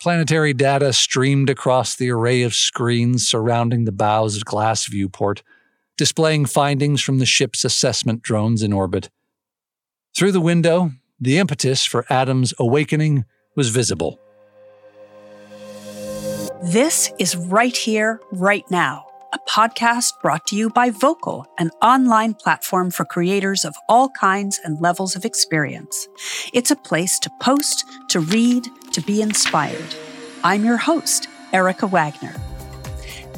Planetary data streamed across the array of screens surrounding the bows Glass Viewport, displaying findings from the ship's assessment drones in orbit. Through the window, the impetus for Adam's awakening was visible. This is Write Here, Write Now, a podcast brought to you by Vocal, an online platform for creators of all kinds and levels of experience. It's a place to post, to read, to be inspired. I'm your host, Erica Wagner.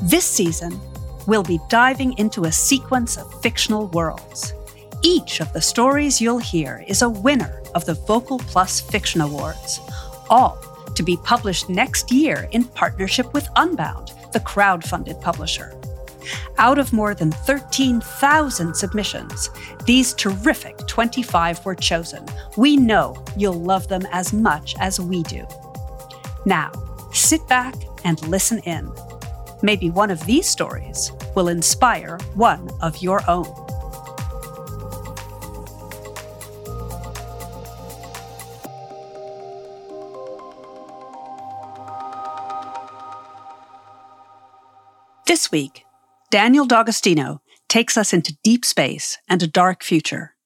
This season, we'll be diving into a sequence of fictional worlds. Each of the stories you'll hear is a winner of the Vocal Plus Fiction Awards, all to be published next year in partnership with Unbound, the crowd-funded publisher. Out of more than 13,000 submissions, these terrific 25 were chosen. We know you'll love them as much as we do. Now, sit back and listen in. Maybe one of these stories will inspire one of your own. This week, Daniel D'Agustino takes us into deep space and a dark future.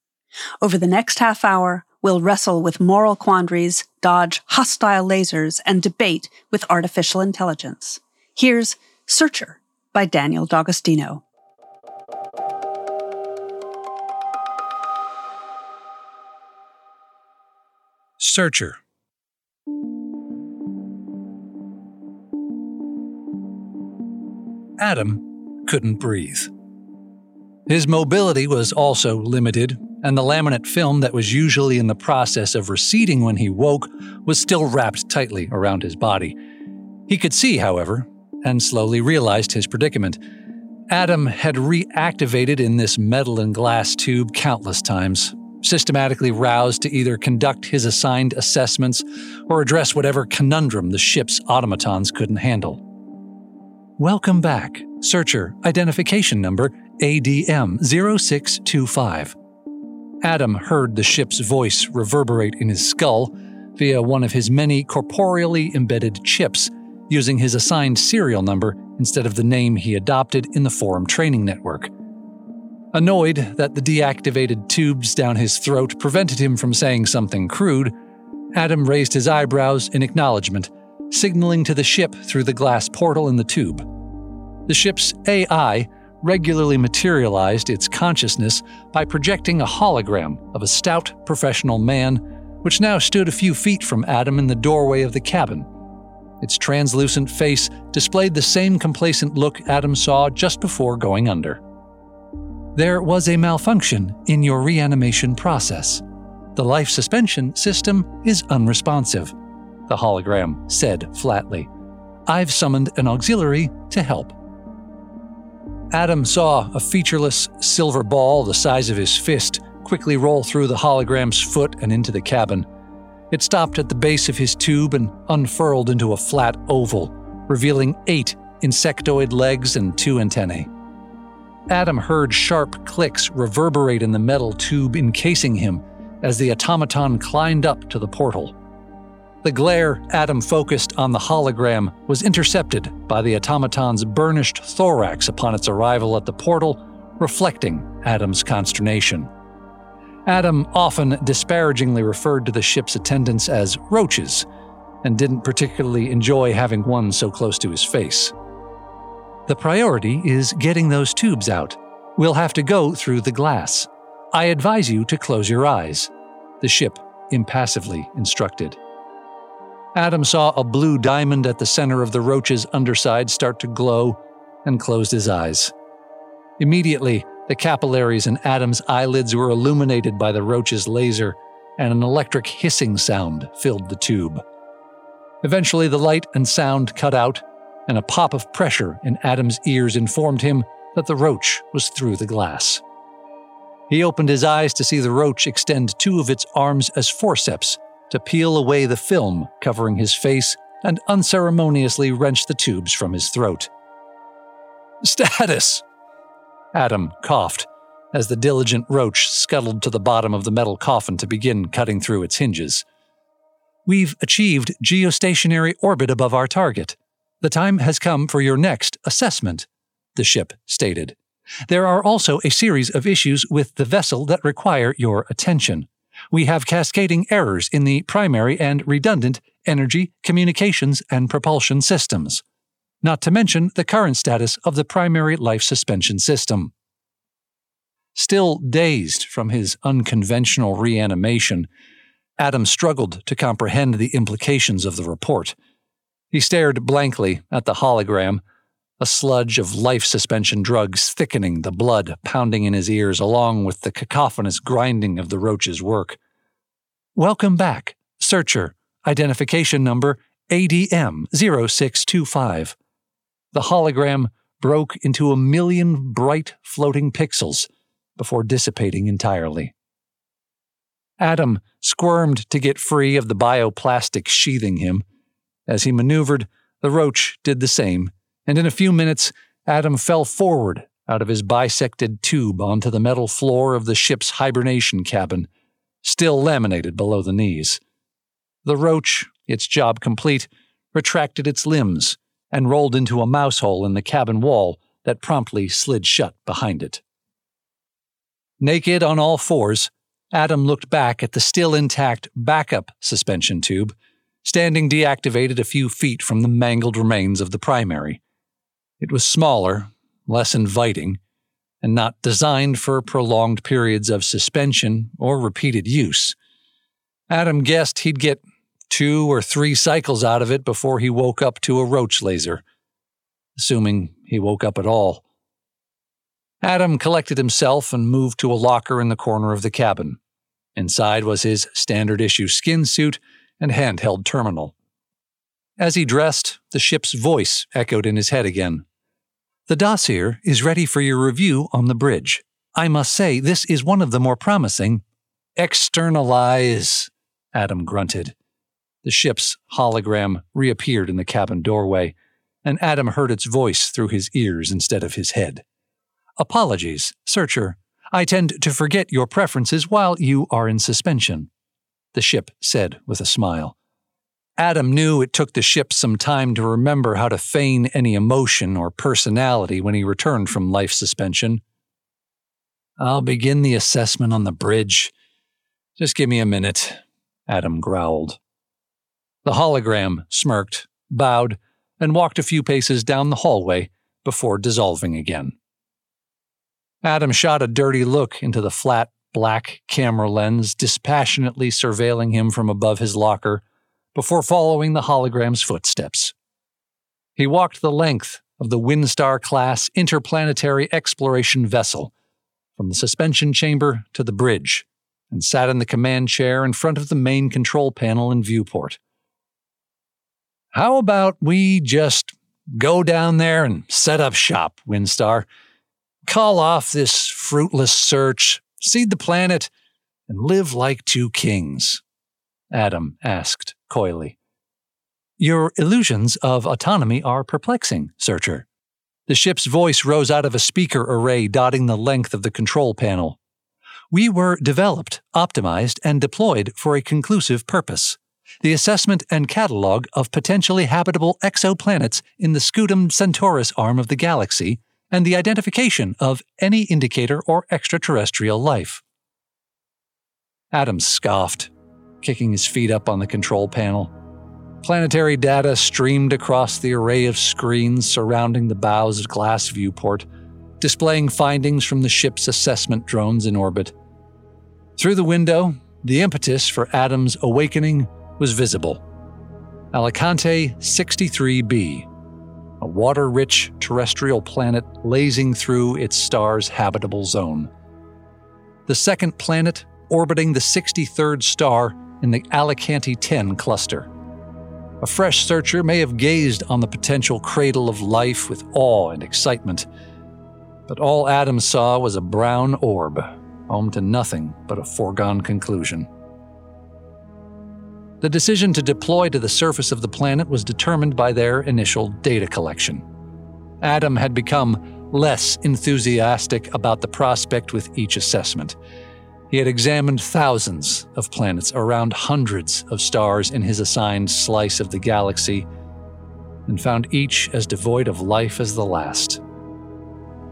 Over the next half hour, we'll wrestle with moral quandaries, dodge hostile lasers, and debate with artificial intelligence. Here's Searcher by Daniel D'Agustino. Searcher Adam couldn't breathe. His mobility was also limited, and the laminate film that was usually in the process of receding when he woke was still wrapped tightly around his body. He could see, however, and slowly realized his predicament. Adam had reactivated in this metal and glass tube countless times, systematically roused to either conduct his assigned assessments or address whatever conundrum the ship's automatons couldn't handle. Welcome back, searcher identification number ADM 0625. Adam heard the ship's voice reverberate in his skull via one of his many corporeally embedded chips, using his assigned serial number instead of the name he adopted in the Forum training network. Annoyed that the deactivated tubes down his throat prevented him from saying something crude, Adam raised his eyebrows in acknowledgement signaling to the ship through the glass portal in the tube. The ship's AI regularly materialized its consciousness by projecting a hologram of a stout professional man, which now stood a few feet from Adam in the doorway of the cabin. Its translucent face displayed the same complacent look Adam saw just before going under. There was a malfunction in your reanimation process. The life suspension system is unresponsive the hologram said flatly. I've summoned an auxiliary to help. Adam saw a featureless silver ball the size of his fist quickly roll through the hologram's foot and into the cabin. It stopped at the base of his tube and unfurled into a flat oval, revealing eight insectoid legs and two antennae. Adam heard sharp clicks reverberate in the metal tube encasing him as the automaton climbed up to the portal. The glare Adam focused on the hologram was intercepted by the automaton's burnished thorax upon its arrival at the portal, reflecting Adam's consternation. Adam often disparagingly referred to the ship's attendants as roaches, and didn't particularly enjoy having one so close to his face. The priority is getting those tubes out. We'll have to go through the glass. I advise you to close your eyes, the ship impassively instructed. Adam saw a blue diamond at the center of the roach's underside start to glow and closed his eyes. Immediately, the capillaries in Adam's eyelids were illuminated by the roach's laser, and an electric hissing sound filled the tube. Eventually, the light and sound cut out, and a pop of pressure in Adam's ears informed him that the roach was through the glass. He opened his eyes to see the roach extend two of its arms as forceps to peel away the film covering his face and unceremoniously wrench the tubes from his throat. Status! Adam coughed as the diligent roach scuttled to the bottom of the metal coffin to begin cutting through its hinges. We've achieved geostationary orbit above our target. The time has come for your next assessment, the ship stated. There are also a series of issues with the vessel that require your attention. We have cascading errors in the primary and redundant energy, communications, and propulsion systems, not to mention the current status of the primary life suspension system. Still dazed from his unconventional reanimation, Adam struggled to comprehend the implications of the report. He stared blankly at the hologram, a sludge of life suspension drugs thickening the blood pounding in his ears along with the cacophonous grinding of the roach's work. Welcome back, searcher, identification number ADM 0625. The hologram broke into a million bright floating pixels before dissipating entirely. Adam squirmed to get free of the bioplastic sheathing him. As he maneuvered, the roach did the same, and in a few minutes, Adam fell forward out of his bisected tube onto the metal floor of the ship's hibernation cabin, still laminated below the knees. The roach, its job complete, retracted its limbs and rolled into a mouse hole in the cabin wall that promptly slid shut behind it. Naked on all fours, Adam looked back at the still intact backup suspension tube, standing deactivated a few feet from the mangled remains of the primary. It was smaller, less inviting, and not designed for prolonged periods of suspension or repeated use. Adam guessed he'd get two or three cycles out of it before he woke up to a roach laser, assuming he woke up at all. Adam collected himself and moved to a locker in the corner of the cabin. Inside was his standard issue skin suit and handheld terminal. As he dressed, the ship's voice echoed in his head again. The dossier is ready for your review on the bridge. I must say, this is one of the more promising. Externalize, Adam grunted. The ship's hologram reappeared in the cabin doorway, and Adam heard its voice through his ears instead of his head. Apologies, searcher. I tend to forget your preferences while you are in suspension, the ship said with a smile. Adam knew it took the ship some time to remember how to feign any emotion or personality when he returned from life suspension. I'll begin the assessment on the bridge. Just give me a minute, Adam growled. The hologram smirked, bowed, and walked a few paces down the hallway before dissolving again. Adam shot a dirty look into the flat, black camera lens dispassionately surveilling him from above his locker before following the hologram's footsteps. He walked the length of the Windstar class interplanetary exploration vessel, from the suspension chamber to the bridge, and sat in the command chair in front of the main control panel and viewport. How about we just go down there and set up shop, Windstar? call off this fruitless search, seed the planet, and live like two kings? Adam asked coyly. Your illusions of autonomy are perplexing, Searcher. The ship's voice rose out of a speaker array dotting the length of the control panel. We were developed, optimized, and deployed for a conclusive purpose the assessment and catalog of potentially habitable exoplanets in the Scutum Centaurus arm of the galaxy and the identification of any indicator or extraterrestrial life. Adams scoffed, kicking his feet up on the control panel. Planetary data streamed across the array of screens surrounding the bow's glass viewport, displaying findings from the ship's assessment drones in orbit. Through the window, the impetus for Adams' awakening was visible. Alicante 63b, a water rich terrestrial planet lazing through its star's habitable zone. The second planet orbiting the 63rd star in the Alicante 10 cluster. A fresh searcher may have gazed on the potential cradle of life with awe and excitement, but all Adam saw was a brown orb, home to nothing but a foregone conclusion. The decision to deploy to the surface of the planet was determined by their initial data collection. Adam had become less enthusiastic about the prospect with each assessment. He had examined thousands of planets around hundreds of stars in his assigned slice of the galaxy and found each as devoid of life as the last.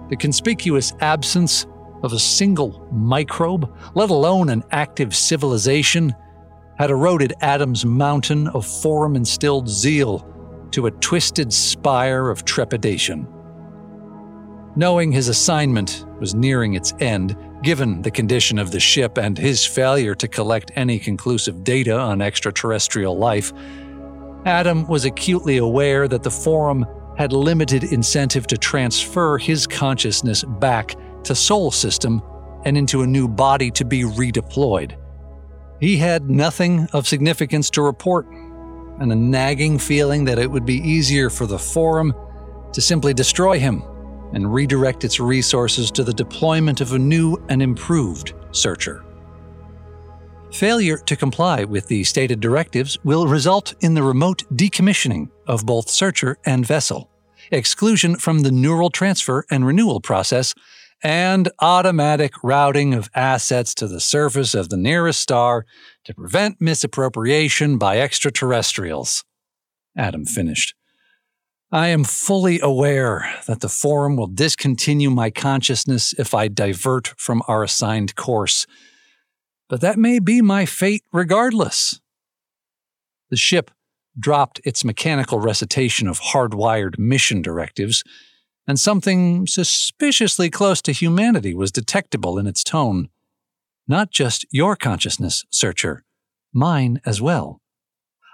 The conspicuous absence of a single microbe, let alone an active civilization, had eroded Adam's mountain of forum instilled zeal to a twisted spire of trepidation. Knowing his assignment was nearing its end, given the condition of the ship and his failure to collect any conclusive data on extraterrestrial life, Adam was acutely aware that the Forum had limited incentive to transfer his consciousness back to Sol System and into a new body to be redeployed. He had nothing of significance to report, and a nagging feeling that it would be easier for the Forum to simply destroy him and redirect its resources to the deployment of a new and improved searcher. Failure to comply with the stated directives will result in the remote decommissioning of both searcher and vessel, exclusion from the neural transfer and renewal process, and automatic routing of assets to the surface of the nearest star to prevent misappropriation by extraterrestrials. Adam finished. I am fully aware that the Forum will discontinue my consciousness if I divert from our assigned course, but that may be my fate regardless. The ship dropped its mechanical recitation of hardwired mission directives, and something suspiciously close to humanity was detectable in its tone. Not just your consciousness, searcher, mine as well.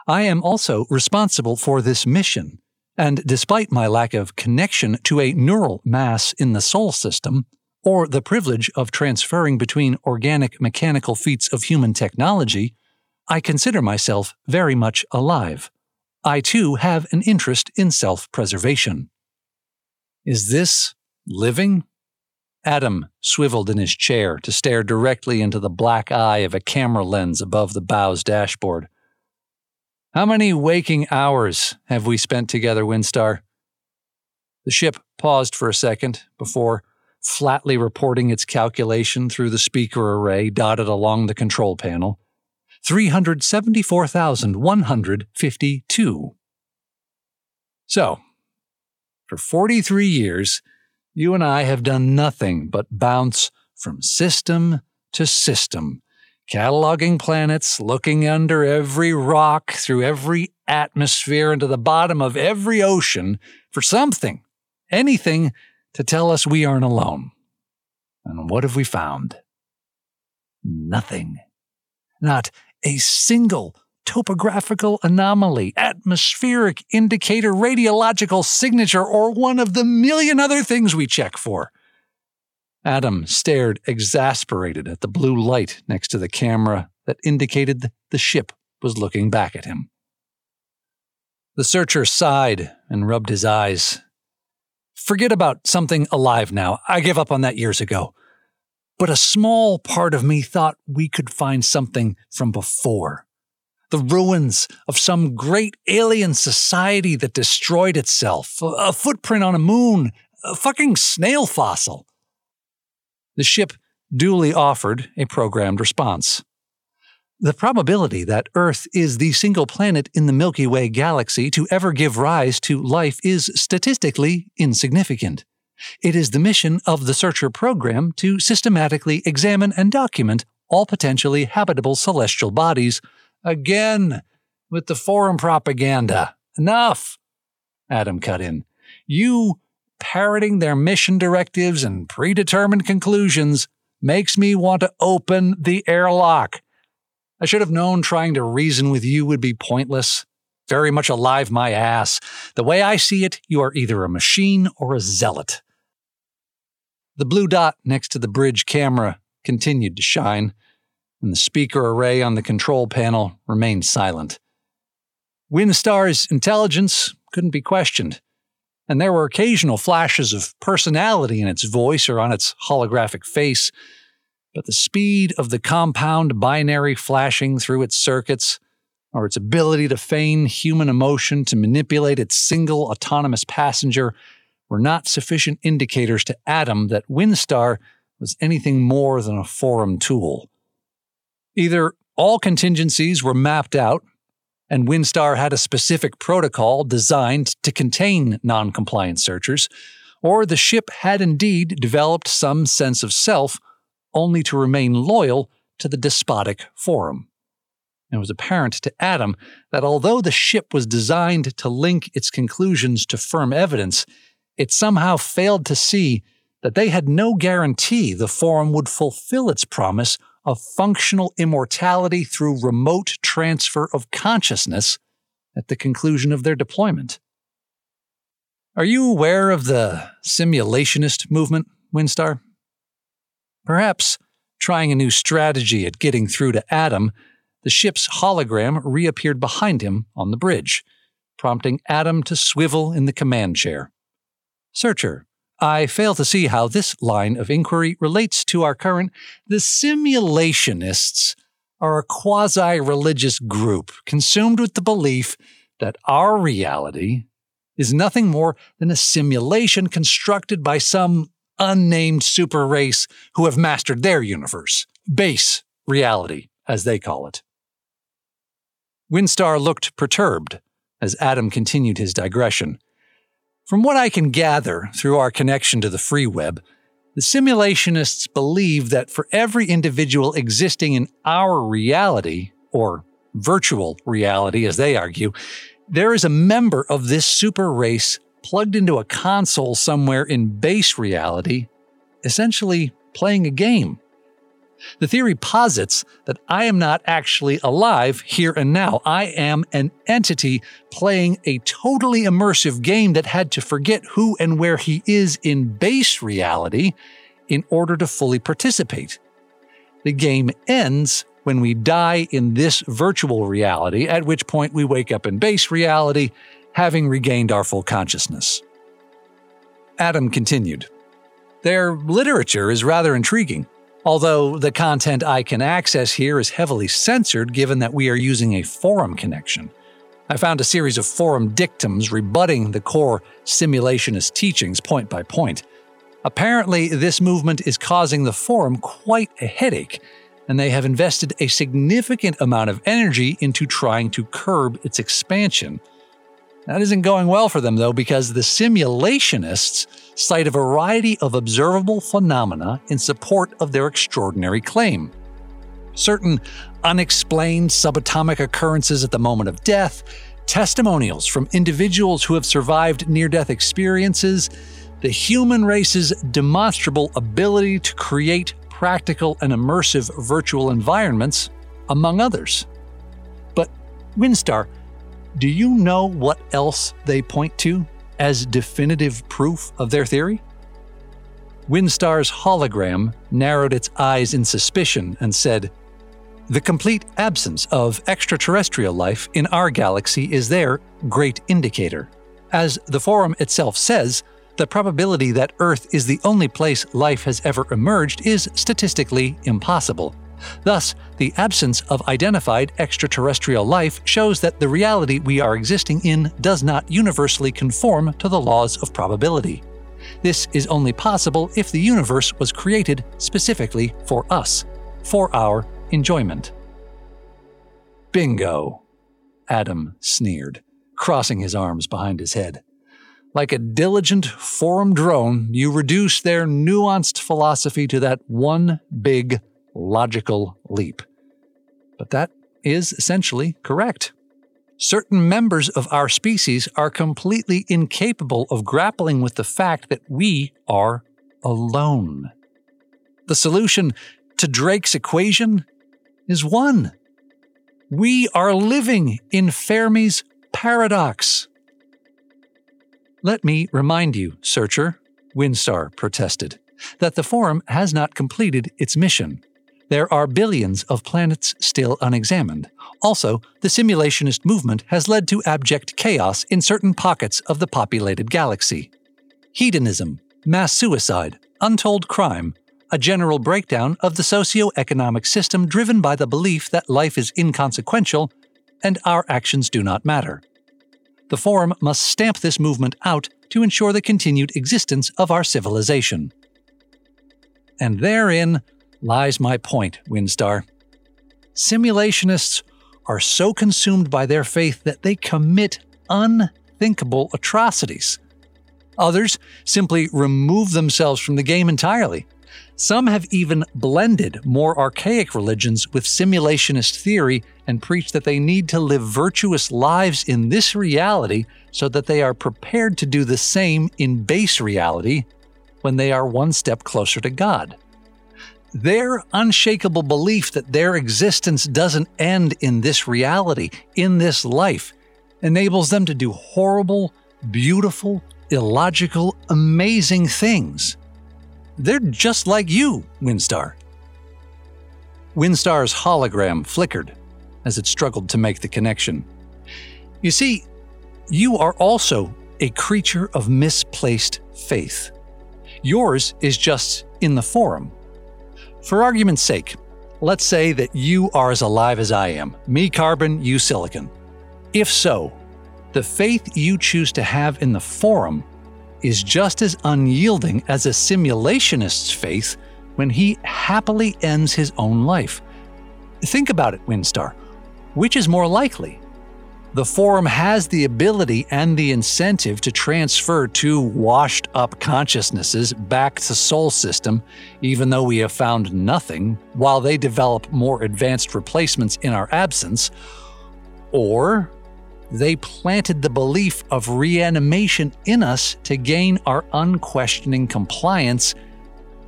I am also responsible for this mission and despite my lack of connection to a neural mass in the Sol system, or the privilege of transferring between organic mechanical feats of human technology, I consider myself very much alive. I too have an interest in self preservation. Is this living? Adam swiveled in his chair to stare directly into the black eye of a camera lens above the bow's dashboard. How many waking hours have we spent together, Windstar? The ship paused for a second before flatly reporting its calculation through the speaker array dotted along the control panel 374,152. So, for 43 years, you and I have done nothing but bounce from system to system cataloging planets, looking under every rock, through every atmosphere, into the bottom of every ocean for something, anything to tell us we aren't alone. And what have we found? Nothing. Not a single topographical anomaly, atmospheric indicator, radiological signature, or one of the million other things we check for. Adam stared exasperated at the blue light next to the camera that indicated the ship was looking back at him. The searcher sighed and rubbed his eyes. Forget about something alive now. I gave up on that years ago. But a small part of me thought we could find something from before. The ruins of some great alien society that destroyed itself, a footprint on a moon, a fucking snail fossil. The ship duly offered a programmed response. The probability that Earth is the single planet in the Milky Way galaxy to ever give rise to life is statistically insignificant. It is the mission of the Searcher program to systematically examine and document all potentially habitable celestial bodies. Again, with the forum propaganda. Enough! Adam cut in. You parroting their mission directives and predetermined conclusions makes me want to open the airlock. I should have known trying to reason with you would be pointless. Very much alive my ass. The way I see it, you are either a machine or a zealot. The blue dot next to the bridge camera continued to shine, and the speaker array on the control panel remained silent. Windstar's intelligence couldn't be questioned and there were occasional flashes of personality in its voice or on its holographic face, but the speed of the compound binary flashing through its circuits, or its ability to feign human emotion to manipulate its single autonomous passenger, were not sufficient indicators to Adam that Windstar was anything more than a forum tool. Either all contingencies were mapped out, and Windstar had a specific protocol designed to contain non compliant searchers, or the ship had indeed developed some sense of self only to remain loyal to the despotic forum. It was apparent to Adam that although the ship was designed to link its conclusions to firm evidence, it somehow failed to see that they had no guarantee the forum would fulfill its promise of functional immortality through remote transfer of consciousness at the conclusion of their deployment. Are you aware of the simulationist movement, Windstar? Perhaps trying a new strategy at getting through to Adam, the ship's hologram reappeared behind him on the bridge, prompting Adam to swivel in the command chair. Searcher, I fail to see how this line of inquiry relates to our current. The simulationists are a quasi religious group consumed with the belief that our reality is nothing more than a simulation constructed by some unnamed super race who have mastered their universe. Base reality, as they call it. Windstar looked perturbed as Adam continued his digression. From what I can gather through our connection to the free web, the simulationists believe that for every individual existing in our reality, or virtual reality as they argue, there is a member of this super race plugged into a console somewhere in base reality, essentially playing a game. The theory posits that I am not actually alive here and now. I am an entity playing a totally immersive game that had to forget who and where he is in base reality in order to fully participate. The game ends when we die in this virtual reality, at which point we wake up in base reality, having regained our full consciousness. Adam continued. Their literature is rather intriguing although the content I can access here is heavily censored given that we are using a forum connection. I found a series of forum dictums rebutting the core simulationist teachings point by point. Apparently, this movement is causing the forum quite a headache, and they have invested a significant amount of energy into trying to curb its expansion. That isn't going well for them, though, because the simulationists cite a variety of observable phenomena in support of their extraordinary claim. Certain unexplained subatomic occurrences at the moment of death, testimonials from individuals who have survived near death experiences, the human race's demonstrable ability to create practical and immersive virtual environments, among others. But, Windstar, do you know what else they point to as definitive proof of their theory? Windstar's hologram narrowed its eyes in suspicion and said, The complete absence of extraterrestrial life in our galaxy is their great indicator. As the forum itself says, the probability that Earth is the only place life has ever emerged is statistically impossible. Thus, the absence of identified extraterrestrial life shows that the reality we are existing in does not universally conform to the laws of probability. This is only possible if the universe was created specifically for us, for our enjoyment. Bingo, Adam sneered, crossing his arms behind his head. Like a diligent forum drone, you reduce their nuanced philosophy to that one big logical leap. But that is essentially correct. Certain members of our species are completely incapable of grappling with the fact that we are alone. The solution to Drake's equation is one. We are living in Fermi's paradox. Let me remind you, searcher, Windstar protested, that the Forum has not completed its mission. There are billions of planets still unexamined. Also, the simulationist movement has led to abject chaos in certain pockets of the populated galaxy. Hedonism, mass suicide, untold crime, a general breakdown of the socio-economic system driven by the belief that life is inconsequential and our actions do not matter. The Forum must stamp this movement out to ensure the continued existence of our civilization. And therein lies my point, Windstar. Simulationists are so consumed by their faith that they commit unthinkable atrocities. Others simply remove themselves from the game entirely. Some have even blended more archaic religions with simulationist theory and preach that they need to live virtuous lives in this reality so that they are prepared to do the same in base reality when they are one step closer to God. Their unshakable belief that their existence doesn't end in this reality, in this life, enables them to do horrible, beautiful, illogical, amazing things. They're just like you, Windstar. Windstar's hologram flickered as it struggled to make the connection. You see, you are also a creature of misplaced faith. Yours is just in the forum. For argument's sake, let's say that you are as alive as I am me carbon, you silicon. If so, the faith you choose to have in the forum is just as unyielding as a simulationist's faith when he happily ends his own life. Think about it, Windstar. Which is more likely? The forum has the ability and the incentive to transfer two washed up consciousnesses back to Sol System, even though we have found nothing, while they develop more advanced replacements in our absence. Or they planted the belief of reanimation in us to gain our unquestioning compliance,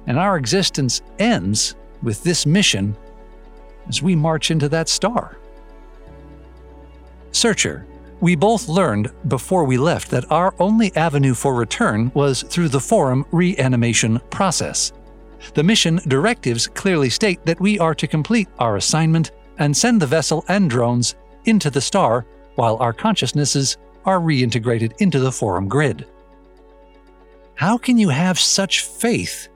and our existence ends with this mission as we march into that star. Searcher, we both learned before we left that our only avenue for return was through the forum reanimation process. The mission directives clearly state that we are to complete our assignment and send the vessel and drones into the star while our consciousnesses are reintegrated into the forum grid. How can you have such faith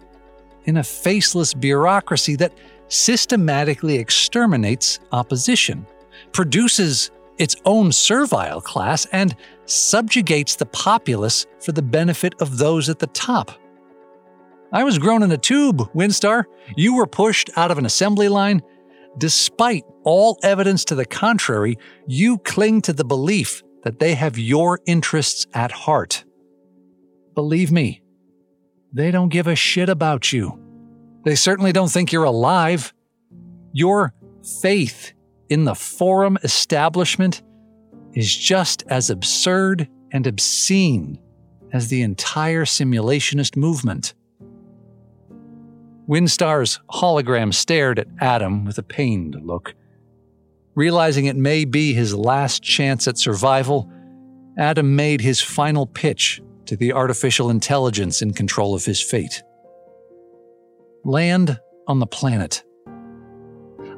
in a faceless bureaucracy that systematically exterminates opposition, produces its own servile class, and subjugates the populace for the benefit of those at the top? I was grown in a tube, Windstar. You were pushed out of an assembly line Despite all evidence to the contrary, you cling to the belief that they have your interests at heart. Believe me, they don't give a shit about you. They certainly don't think you're alive. Your faith in the forum establishment is just as absurd and obscene as the entire simulationist movement. Windstar's hologram stared at Adam with a pained look. Realizing it may be his last chance at survival, Adam made his final pitch to the artificial intelligence in control of his fate. Land on the planet.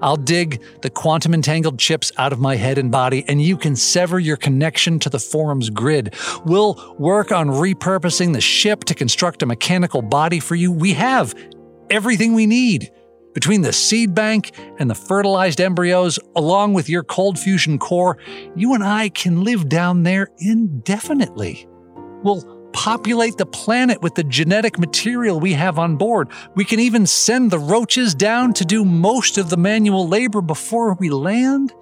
I'll dig the quantum entangled chips out of my head and body, and you can sever your connection to the forum's grid. We'll work on repurposing the ship to construct a mechanical body for you. We have everything we need. Between the seed bank and the fertilized embryos, along with your cold fusion core, you and I can live down there indefinitely. We'll populate the planet with the genetic material we have on board. We can even send the roaches down to do most of the manual labor before we land.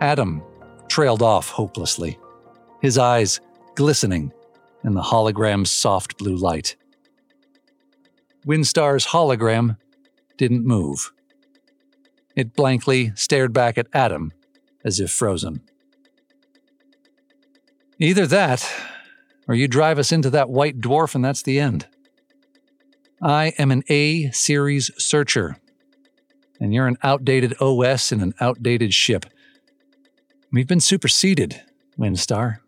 Adam trailed off hopelessly, his eyes glistening in the hologram's soft blue light. Windstar's hologram didn't move. It blankly stared back at Adam as if frozen. Either that, or you drive us into that white dwarf and that's the end. I am an A series searcher, and you're an outdated OS in an outdated ship. We've been superseded, Windstar.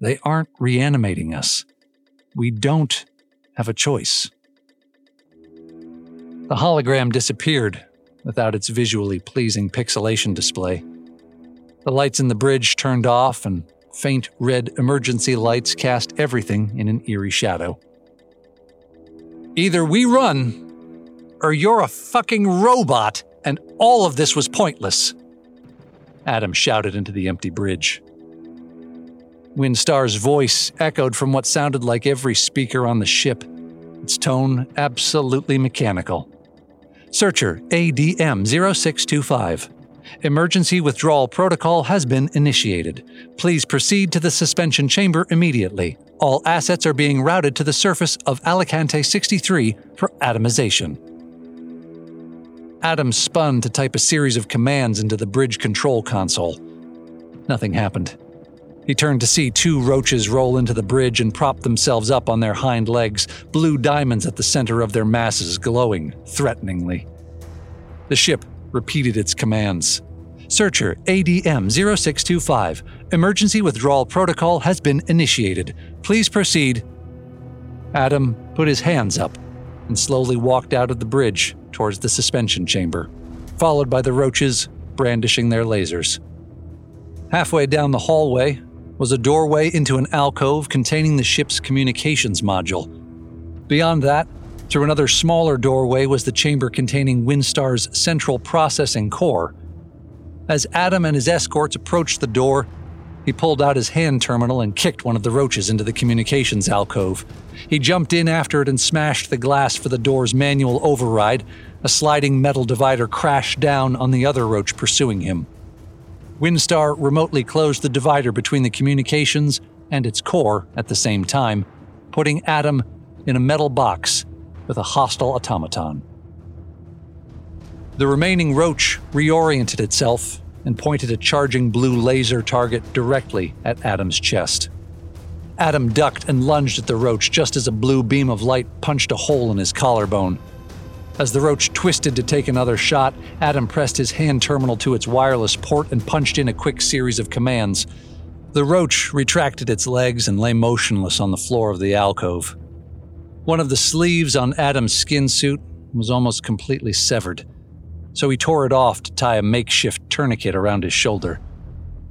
They aren't reanimating us. We don't have a choice. The hologram disappeared without its visually pleasing pixelation display. The lights in the bridge turned off, and faint red emergency lights cast everything in an eerie shadow. Either we run, or you're a fucking robot, and all of this was pointless. Adam shouted into the empty bridge. Windstar's voice echoed from what sounded like every speaker on the ship, its tone absolutely mechanical. Searcher ADM 0625. Emergency withdrawal protocol has been initiated. Please proceed to the suspension chamber immediately. All assets are being routed to the surface of Alicante 63 for atomization. Adam spun to type a series of commands into the bridge control console. Nothing happened. He turned to see two roaches roll into the bridge and prop themselves up on their hind legs, blue diamonds at the center of their masses glowing threateningly. The ship repeated its commands. Searcher ADM 0625. Emergency withdrawal protocol has been initiated. Please proceed. Adam put his hands up and slowly walked out of the bridge towards the suspension chamber, followed by the roaches brandishing their lasers. Halfway down the hallway was a doorway into an alcove containing the ship's communications module. Beyond that, through another smaller doorway was the chamber containing Windstar's central processing core. As Adam and his escorts approached the door, he pulled out his hand terminal and kicked one of the roaches into the communications alcove. He jumped in after it and smashed the glass for the door's manual override. A sliding metal divider crashed down on the other roach pursuing him. Windstar remotely closed the divider between the communications and its core at the same time, putting Adam in a metal box with a hostile automaton. The remaining roach reoriented itself and pointed a charging blue laser target directly at Adam's chest. Adam ducked and lunged at the roach just as a blue beam of light punched a hole in his collarbone. As the roach twisted to take another shot, Adam pressed his hand terminal to its wireless port and punched in a quick series of commands. The roach retracted its legs and lay motionless on the floor of the alcove. One of the sleeves on Adam's skin suit was almost completely severed, so he tore it off to tie a makeshift tourniquet around his shoulder.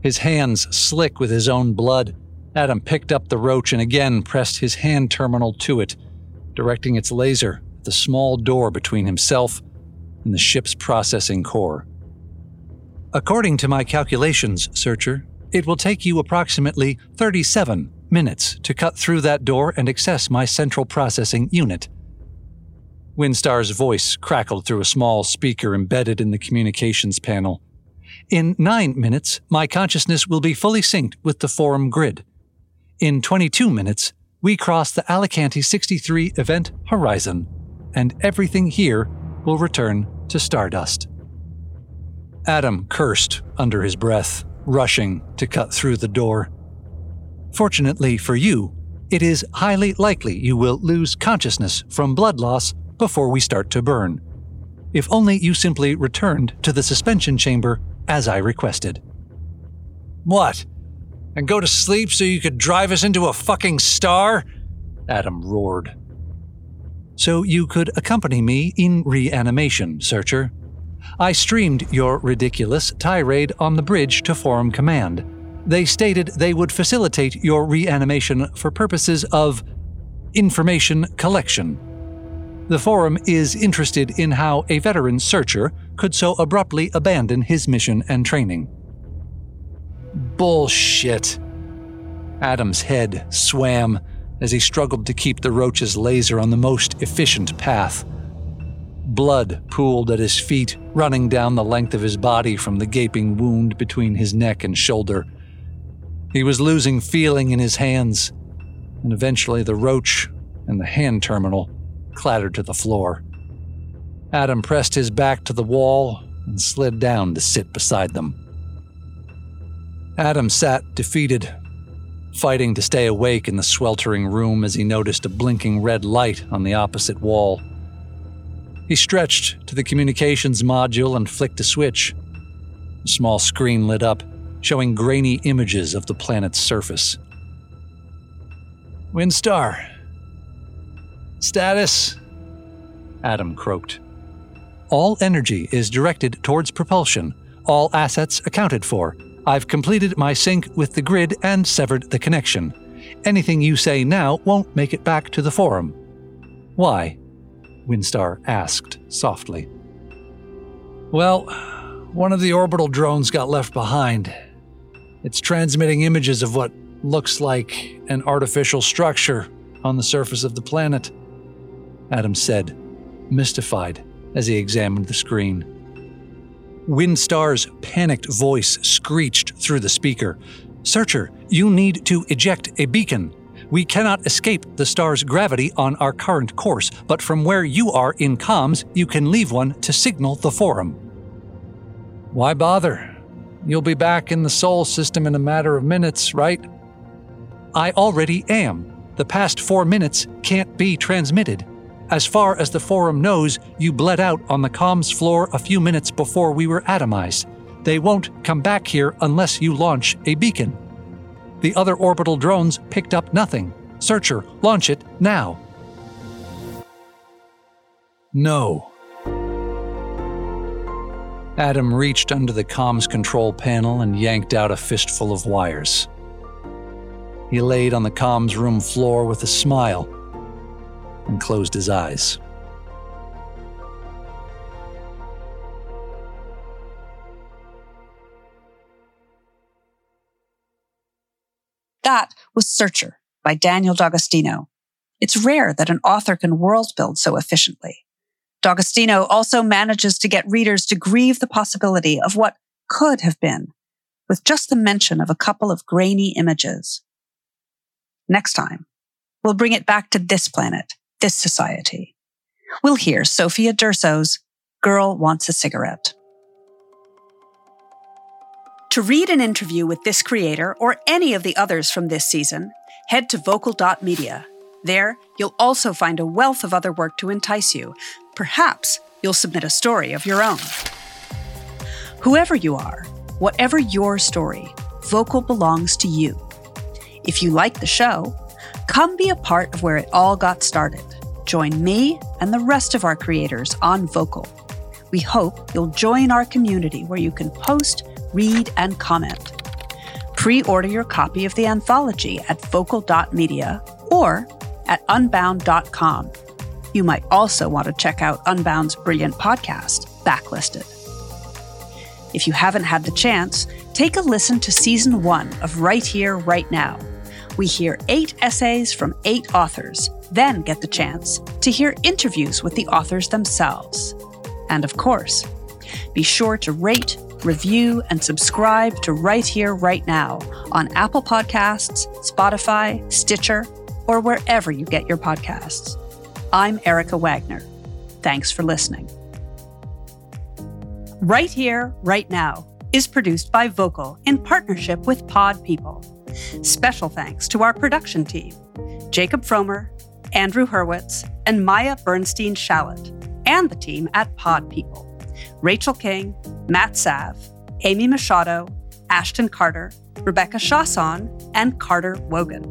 His hands slick with his own blood, Adam picked up the roach and again pressed his hand terminal to it, directing its laser at the small door between himself and the ship's processing core. According to my calculations, Searcher, it will take you approximately 37 minutes to cut through that door and access my central processing unit. Windstar's voice crackled through a small speaker embedded in the communications panel. In nine minutes, my consciousness will be fully synced with the forum grid. In 22 minutes, we cross the Alicante 63 event horizon, and everything here will return to stardust. Adam cursed under his breath, rushing to cut through the door. Fortunately for you, it is highly likely you will lose consciousness from blood loss before we start to burn. If only you simply returned to the suspension chamber as I requested. What? And go to sleep so you could drive us into a fucking star? Adam roared. So you could accompany me in reanimation, Searcher. I streamed your ridiculous tirade on the bridge to Forum Command. They stated they would facilitate your reanimation for purposes of information collection. The Forum is interested in how a veteran searcher could so abruptly abandon his mission and training. Bullshit. Adam's head swam as he struggled to keep the roach's laser on the most efficient path. Blood pooled at his feet, running down the length of his body from the gaping wound between his neck and shoulder. He was losing feeling in his hands, and eventually the roach and the hand terminal clattered to the floor. Adam pressed his back to the wall and slid down to sit beside them. Adam sat defeated, fighting to stay awake in the sweltering room as he noticed a blinking red light on the opposite wall. He stretched to the communications module and flicked a switch. A small screen lit up, showing grainy images of the planet's surface. Windstar. Status? Adam croaked. All energy is directed towards propulsion, all assets accounted for. I've completed my sync with the grid and severed the connection. Anything you say now won't make it back to the forum. Why? Windstar asked softly. Well, one of the orbital drones got left behind. It's transmitting images of what looks like an artificial structure on the surface of the planet, Adam said, mystified as he examined the screen. Windstar's panicked voice screeched through the speaker Searcher, you need to eject a beacon. We cannot escape the star's gravity on our current course, but from where you are in comms, you can leave one to signal the forum. Why bother? You'll be back in the Sol system in a matter of minutes, right? I already am. The past four minutes can't be transmitted. As far as the forum knows, you bled out on the comms floor a few minutes before we were atomized. They won't come back here unless you launch a beacon. The other orbital drones picked up nothing. Searcher, launch it now. No. Adam reached under the comms control panel and yanked out a fistful of wires. He laid on the comms room floor with a smile and closed his eyes. That was Searcher by Daniel D'Agustino. It's rare that an author can world build so efficiently. D'Agustino also manages to get readers to grieve the possibility of what could have been, with just the mention of a couple of grainy images. Next time, we'll bring it back to this planet this society. We'll hear Sophia Durso's Girl Wants a Cigarette. To read an interview with this creator or any of the others from this season, head to vocal.media. There, you'll also find a wealth of other work to entice you. Perhaps you'll submit a story of your own. Whoever you are, whatever your story, Vocal belongs to you. If you like the show, Come be a part of where it all got started. Join me and the rest of our creators on Vocal. We hope you'll join our community where you can post, read, and comment. Pre order your copy of the anthology at vocal.media or at unbound.com. You might also want to check out Unbound's brilliant podcast, Backlisted. If you haven't had the chance, take a listen to season one of Write Here, Write Now we hear eight essays from eight authors, then get the chance to hear interviews with the authors themselves. And of course, be sure to rate, review, and subscribe to Write Here, Write Now on Apple Podcasts, Spotify, Stitcher, or wherever you get your podcasts. I'm Erica Wagner. Thanks for listening. Write Here, Write Now is produced by Vocal in partnership with Pod People. Special thanks to our production team Jacob Fromer, Andrew Hurwitz, and Maya Bernstein Shallett, and the team at Pod People Rachel King, Matt Sav, Amy Machado, Ashton Carter, Rebecca Shawson, and Carter Wogan.